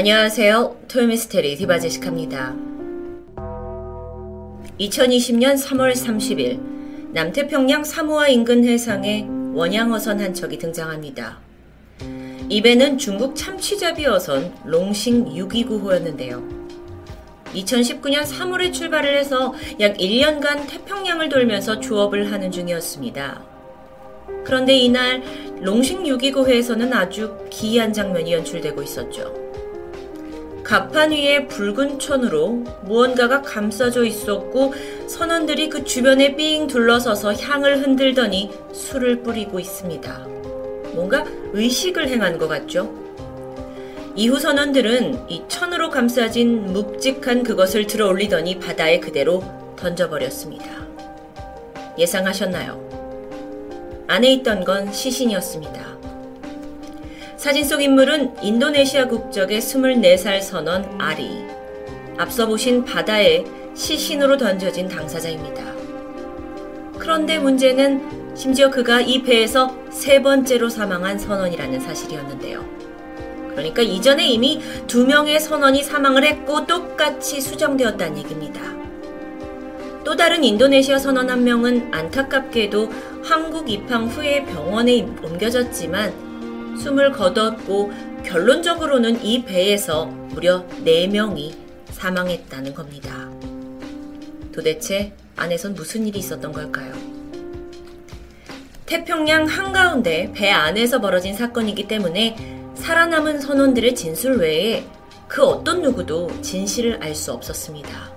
안녕하세요. 토요미스테리 디바제식합니다. 2020년 3월 30일 남태평양 사모아 인근 해상에 원양어선 한 척이 등장합니다. 이 배는 중국 참치잡이 어선 롱싱 629호였는데요. 2019년 3월에 출발을 해서 약 1년간 태평양을 돌면서 조업을 하는 중이었습니다. 그런데 이날 롱싱 629호에서는 아주 기이한 장면이 연출되고 있었죠. 갑판 위에 붉은 천으로 무언가가 감싸져 있었고 선원들이 그 주변에 삥 둘러서서 향을 흔들더니 술을 뿌리고 있습니다. 뭔가 의식을 행한 것 같죠? 이후 선원들은 이 천으로 감싸진 묵직한 그것을 들어 올리더니 바다에 그대로 던져버렸습니다. 예상하셨나요? 안에 있던 건 시신이었습니다. 사진 속 인물은 인도네시아 국적의 24살 선원 아리. 앞서 보신 바다에 시신으로 던져진 당사자입니다. 그런데 문제는 심지어 그가 이 배에서 세 번째로 사망한 선원이라는 사실이었는데요. 그러니까 이전에 이미 두 명의 선원이 사망을 했고 똑같이 수정되었다는 얘기입니다. 또 다른 인도네시아 선원 한 명은 안타깝게도 한국 입항 후에 병원에 옮겨졌지만 숨을 거뒀고 결론적으로는 이 배에서 무려 4명이 사망했다는 겁니다. 도대체 안에선 무슨 일이 있었던 걸까요? 태평양 한가운데 배 안에서 벌어진 사건이기 때문에 살아남은 선원들의 진술 외에 그 어떤 누구도 진실을 알 수 없었습니다.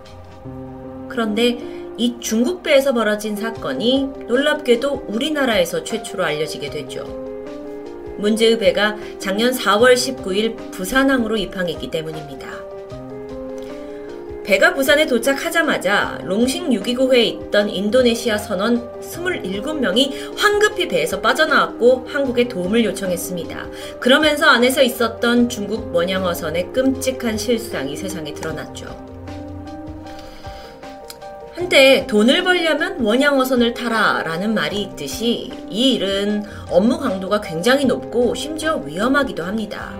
그런데 이 중국 배에서 벌어진 사건이 놀랍게도 우리나라에서 최초로 알려지게 되죠. 문제의 배가 작년 4월 19일 부산항으로 입항했기 때문입니다. 배가 부산에 도착하자마자 롱싱 629호에 있던 인도네시아 선원 27명이 황급히 배에서 빠져나왔고 한국에 도움을 요청했습니다. 그러면서 안에서 있었던 중국 원양어선의 끔찍한 실상이 세상에 드러났죠. 한때 돈을 벌려면 원양어선을 타라 라는 말이 있듯이 이 일은 업무 강도가 굉장히 높고 심지어 위험하기도 합니다.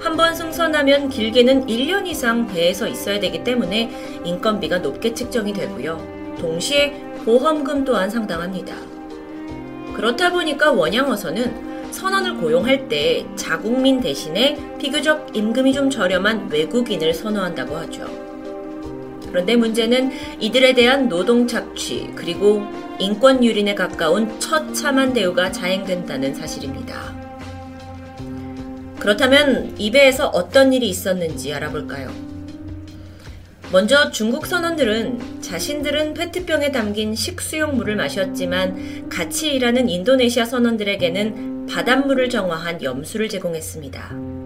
한 번 승선하면 길게는 1년 이상 배에서 있어야 되기 때문에 인건비가 높게 측정이 되고요. 동시에 보험금 또한 상당합니다. 그렇다 보니까 원양어선은 선원을 고용할 때 자국민 대신에 비교적 임금이 좀 저렴한 외국인을 선호한다고 하죠. 그런데 문제는 이들에 대한 노동 착취 그리고 인권 유린에 가까운 처참한 대우가 자행된다는 사실입니다. 그렇다면 이 배에서 어떤 일이 있었는지 알아볼까요? 먼저 중국 선원들은 자신들은 페트병에 담긴 식수용 물을 마셨지만 같이 일하는 인도네시아 선원들에게는 바닷물을 정화한 염수를 제공했습니다.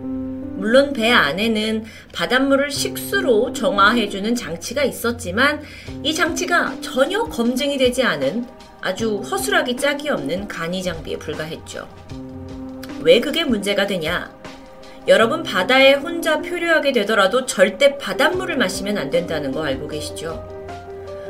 물론 배 안에는 바닷물을 식수로 정화해주는 장치가 있었지만 이 장치가 전혀 검증이 되지 않은 아주 허술하기 짝이 없는 간이 장비에 불과했죠. 왜 그게 문제가 되냐? 여러분 바다에 혼자 표류하게 되더라도 절대 바닷물을 마시면 안 된다는 거 알고 계시죠?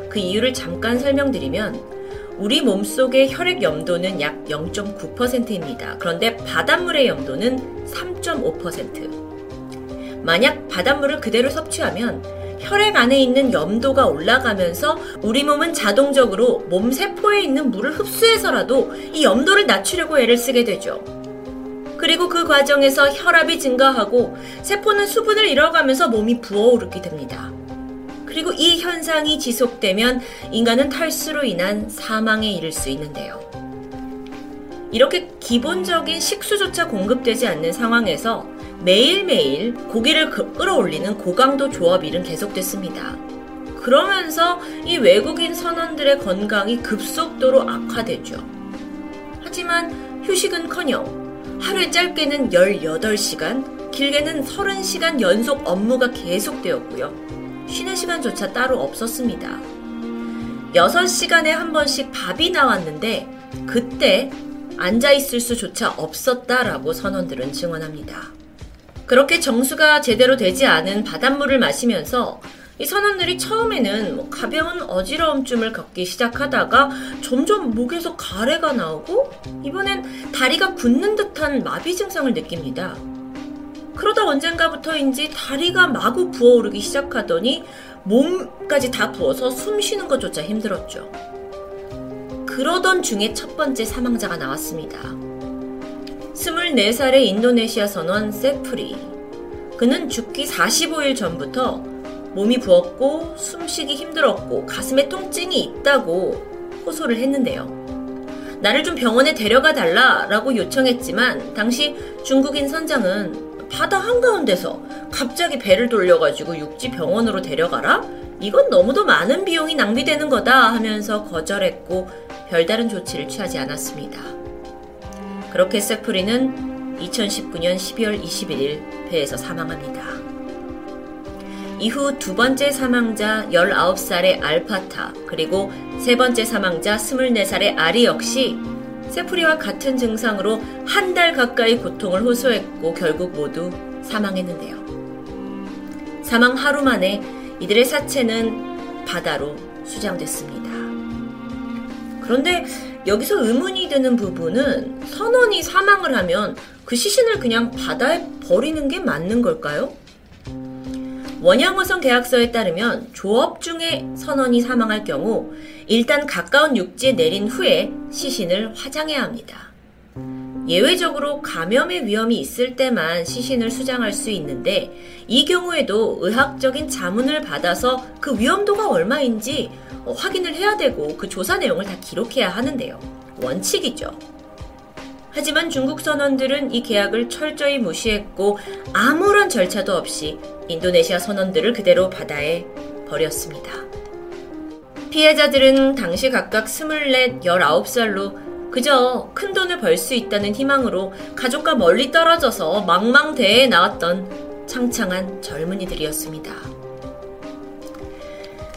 그 이유를 잠깐 설명드리면 우리 몸속의 혈액 염도는 약 0.9%입니다. 그런데 바닷물의 염도는 3.5%. 만약 바닷물을 그대로 섭취하면 혈액 안에 있는 염도가 올라가면서 우리 몸은 자동적으로 몸 세포에 있는 물을 흡수해서라도 이 염도를 낮추려고 애를 쓰게 되죠. 그리고 그 과정에서 혈압이 증가하고 세포는 수분을 잃어가면서 몸이 부어오르게 됩니다. 그리고 이 현상이 지속되면 인간은 탈수로 인한 사망에 이를 수 있는데요. 이렇게 기본적인 식수조차 공급되지 않는 상황에서 매일매일 고기를 끌어올리는 고강도 조업 일은 계속됐습니다. 그러면서 이 외국인 선원들의 건강이 급속도로 악화되죠. 하지만 휴식은 커녕 하루에 짧게는 18시간, 길게는 30시간 연속 업무가 계속되었고요. 쉬는 시간조차 따로 없었습니다. 6시간에 한 번씩 밥이 나왔는데 그때 앉아있을 수조차 없었다라고 선원들은 증언합니다. 그렇게 정수가 제대로 되지 않은 바닷물을 마시면서 이 선원들이 처음에는 뭐 가벼운 어지러움쯤을 겪기 시작하다가 점점 목에서 가래가 나오고 이번엔 다리가 굳는 듯한 마비 증상을 느낍니다. 그러다 언젠가부터인지 다리가 마구 부어오르기 시작하더니 몸까지 다 부어서 숨 쉬는 것조차 힘들었죠. 그러던 중에 첫 번째 사망자가 나왔습니다. 24살의 인도네시아 선원 세프리. 그는 죽기 45일 전부터 몸이 부었고 숨쉬기 힘들었고 가슴에 통증이 있다고 호소를 했는데요. 나를 좀 병원에 데려가 달라라고 요청했지만 당시 중국인 선장은 바다 한가운데서 갑자기 배를 돌려가지고 육지 병원으로 데려가라? 이건 너무도 많은 비용이 낭비되는 거다 하면서 거절했고 별다른 조치를 취하지 않았습니다. 그렇게 세프리는 2019년 12월 21일 배에서 사망합니다. 이후 두 번째 사망자 19살의 알파타, 그리고 세 번째 사망자 24살의 아리 역시 세프리와 같은 증상으로 한 달 가까이 고통을 호소했고 결국 모두 사망했는데요. 사망 하루 만에 이들의 사체는 바다로 수장됐습니다. 그런데 여기서 의문이 드는 부분은 선원이 사망을 하면 그 시신을 그냥 바다에 버리는 게 맞는 걸까요? 원양어선 계약서에 따르면 조업 중에 선원이 사망할 경우 일단 가까운 육지에 내린 후에 시신을 화장해야 합니다. 예외적으로 감염의 위험이 있을 때만 시신을 수장할 수 있는데 이 경우에도 의학적인 자문을 받아서 그 위험도가 얼마인지 확인을 해야 되고 그 조사 내용을 다 기록해야 하는데요. 원칙이죠. 하지만 중국 선원들은 이 계약을 철저히 무시했고 아무런 절차도 없이 인도네시아 선원들을 그대로 바다에 버렸습니다. 피해자들은 당시 각각 24, 19살로 그저 큰 돈을 벌 수 있다는 희망으로 가족과 멀리 떨어져서 망망대해에 나왔던 창창한 젊은이들이었습니다.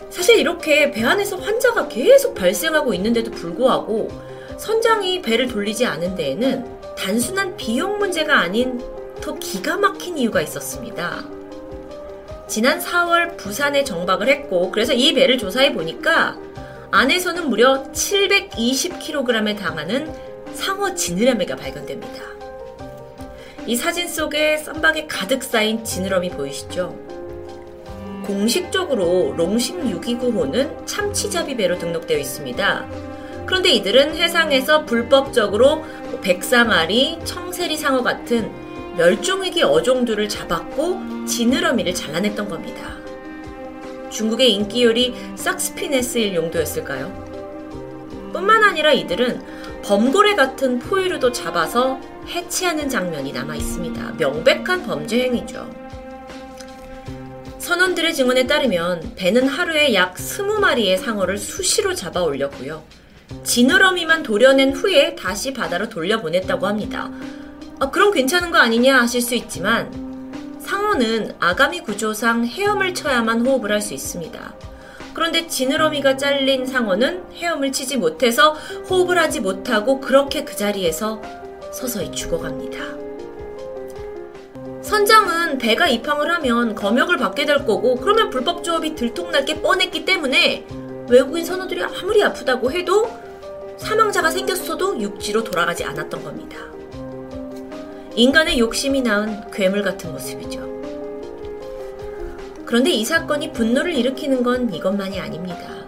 사실 이렇게 배 안에서 환자가 계속 발생하고 있는데도 불구하고 선장이 배를 돌리지 않은 데에는 단순한 비용 문제가 아닌 더 기가 막힌 이유가 있었습니다. 지난 4월 부산에 정박을 했고 그래서 이 배를 조사해 보니까 안에서는 무려 720kg에 당하는 상어 지느러미가 발견됩니다. 이 사진 속에 썬박에 가득 쌓인 지느러미 보이시죠? 공식적으로 롱식 629호는 참치잡이 배로 등록되어 있습니다. 그런데 이들은 해상에서 불법적으로 백상아리, 청세리 상어 같은 멸종위기 어종들을 잡았고 지느러미를 잘라냈던 겁니다. 중국의 인기 요리 싹스피네스일 용도였을까요? 뿐만 아니라 이들은 범고래 같은 포유류도 잡아서 해치하는 장면이 남아 있습니다. 명백한 범죄 행위죠. 선원들의 증언에 따르면 배는 하루에 약 20마리의 상어를 수시로 잡아 올렸고요. 지느러미만 도려낸 후에 다시 바다로 돌려보냈다고 합니다. 아, 그럼 괜찮은 거 아니냐 하실 수 있지만 상어는 아가미 구조상 헤엄을 쳐야만 호흡을 할 수 있습니다. 그런데 지느러미가 잘린 상어는 헤엄을 치지 못해서 호흡을 하지 못하고 그렇게 그 자리에서 서서히 죽어갑니다. 선장은 배가 입항을 하면 검역을 받게 될 거고 그러면 불법 조업이 들통날 게 뻔했기 때문에 외국인 선원들이 아무리 아프다고 해도 사망자가 생겼어도 육지로 돌아가지 않았던 겁니다. 인간의 욕심이 낳은 괴물 같은 모습이죠. 그런데 이 사건이 분노를 일으키는 건 이것만이 아닙니다.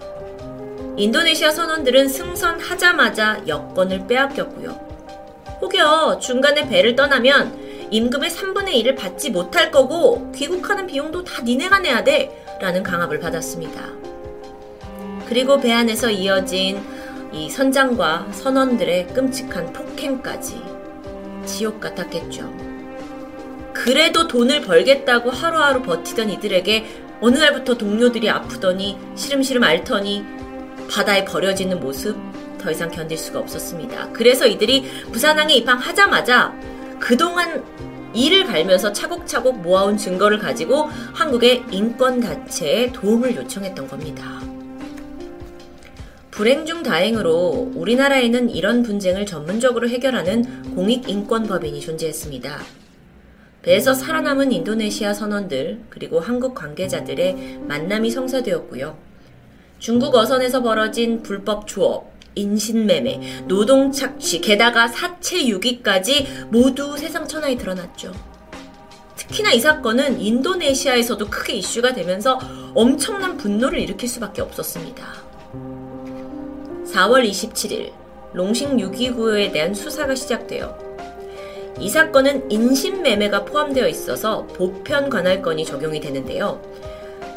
인도네시아 선원들은 승선하자마자 여권을 빼앗겼고요. 혹여 중간에 배를 떠나면 임금의 3분의 1을 받지 못할 거고 귀국하는 비용도 다 니네가 내야 돼 라는 강압을 받았습니다. 그리고 배 안에서 이어진 이 선장과 선원들의 끔찍한 폭행까지 지옥 같았겠죠. 그래도 돈을 벌겠다고 하루하루 버티던 이들에게 어느 날부터 동료들이 아프더니 시름시름 앓더니 바다에 버려지는 모습 더 이상 견딜 수가 없었습니다. 그래서 이들이 부산항에 입항하자마자 그동안 이를 갈면서 차곡차곡 모아온 증거를 가지고 한국의 인권 단체에 도움을 요청했던 겁니다. 불행 중 다행으로 우리나라에는 이런 분쟁을 전문적으로 해결하는 공익인권법인이 존재했습니다. 배에서 살아남은 인도네시아 선원들 그리고 한국 관계자들의 만남이 성사되었고요. 중국 어선에서 벌어진 불법 조업, 인신매매, 노동 착취, 게다가 사체 유기까지 모두 세상 천하에 드러났죠. 특히나 이 사건은 인도네시아에서도 크게 이슈가 되면서 엄청난 분노를 일으킬 수밖에 없었습니다. 4월 27일 롱싱 629에 대한 수사가 시작되어 이 사건은 인신매매가 포함되어 있어서 보편 관할권이 적용이 되는데요.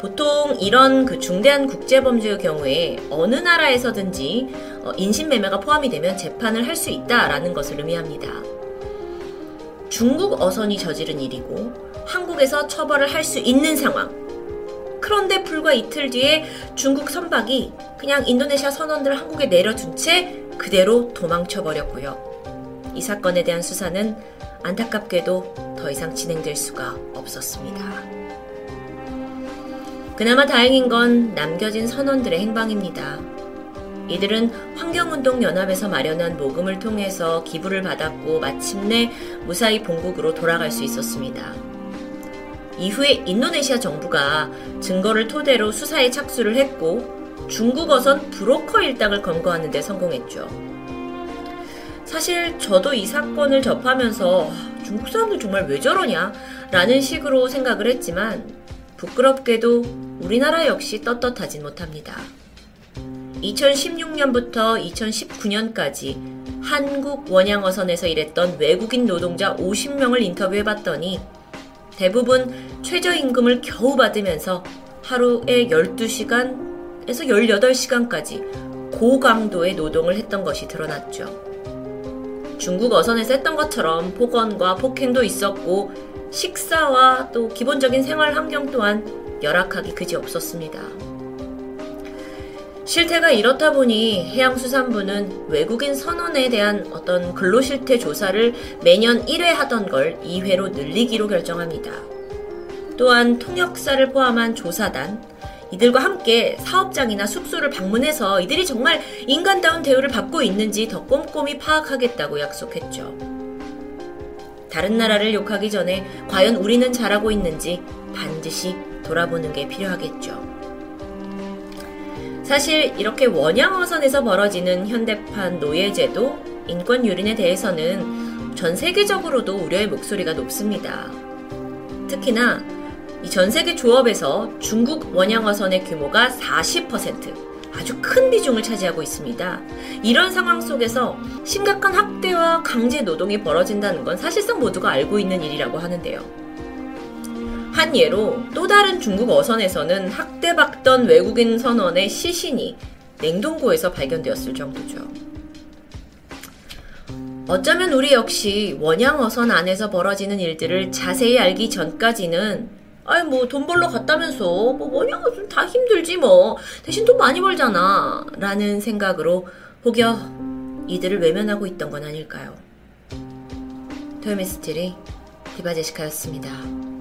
보통 이런 그 중대한 국제범죄의 경우에 어느 나라에서든지 어, 인신매매가 포함이 되면 재판을 할 수 있다라는 것을 의미합니다. 중국 어선이 저지른 일이고 한국에서 처벌을 할 수 있는 상황. 그런데 불과 이틀 뒤에 중국 선박이 그냥 인도네시아 선원들을 한국에 내려둔 채 그대로 도망쳐 버렸고요. 이 사건에 대한 수사는 안타깝게도 더 이상 진행될 수가 없었습니다. 그나마 다행인 건 남겨진 선원들의 행방입니다. 이들은 환경운동연합에서 마련한 모금을 통해서 기부를 받았고 마침내 무사히 본국으로 돌아갈 수 있었습니다. 이후에 인도네시아 정부가 증거를 토대로 수사에 착수를 했고 중국어선 브로커 일당을 검거하는 데 성공했죠. 사실 저도 이 사건을 접하면서 중국 사람들 정말 왜 저러냐? 라는 식으로 생각을 했지만 부끄럽게도 우리나라 역시 떳떳하진 못합니다. 2016년부터 2019년까지 한국 원양어선에서 일했던 외국인 노동자 50명을 인터뷰해봤더니 대부분 최저임금을 겨우 받으면서 하루에 12시간에서 18시간까지 고강도의 노동을 했던 것이 드러났죠. 중국 어선에서 했던 것처럼 폭언과 폭행도 있었고 식사와 또 기본적인 생활 환경 또한 열악하기 그지 없었습니다. 실태가 이렇다 보니 해양수산부는 외국인 선원에 대한 어떤 근로실태 조사를 매년 1회 하던 걸 2회로 늘리기로 결정합니다. 또한 통역사를 포함한 조사단, 이들과 함께 사업장이나 숙소를 방문해서 이들이 정말 인간다운 대우를 받고 있는지 더 꼼꼼히 파악하겠다고 약속했죠. 다른 나라를 욕하기 전에 과연 우리는 잘하고 있는지 반드시 돌아보는 게 필요하겠죠. 사실 이렇게 원양어선에서 벌어지는 현대판 노예제도, 인권 유린에 대해서는 전 세계적으로도 우려의 목소리가 높습니다. 특히나 이 전 세계 조업에서 중국 원양어선의 규모가 40% 아주 큰 비중을 차지하고 있습니다. 이런 상황 속에서 심각한 학대와 강제 노동이 벌어진다는 건 사실상 모두가 알고 있는 일이라고 하는데요. 한 예로 또 다른 중국 어선에서는 학대받던 외국인 선원의 시신이 냉동고에서 발견되었을 정도죠. 어쩌면 우리 역시 원양 어선 안에서 벌어지는 일들을 자세히 알기 전까지는 아이 뭐 돈 벌러 갔다면서 뭐 원양 어선 다 힘들지 뭐 대신 돈 많이 벌잖아 라는 생각으로 혹여 이들을 외면하고 있던 건 아닐까요? 토요미스테리 디바제시카였습니다.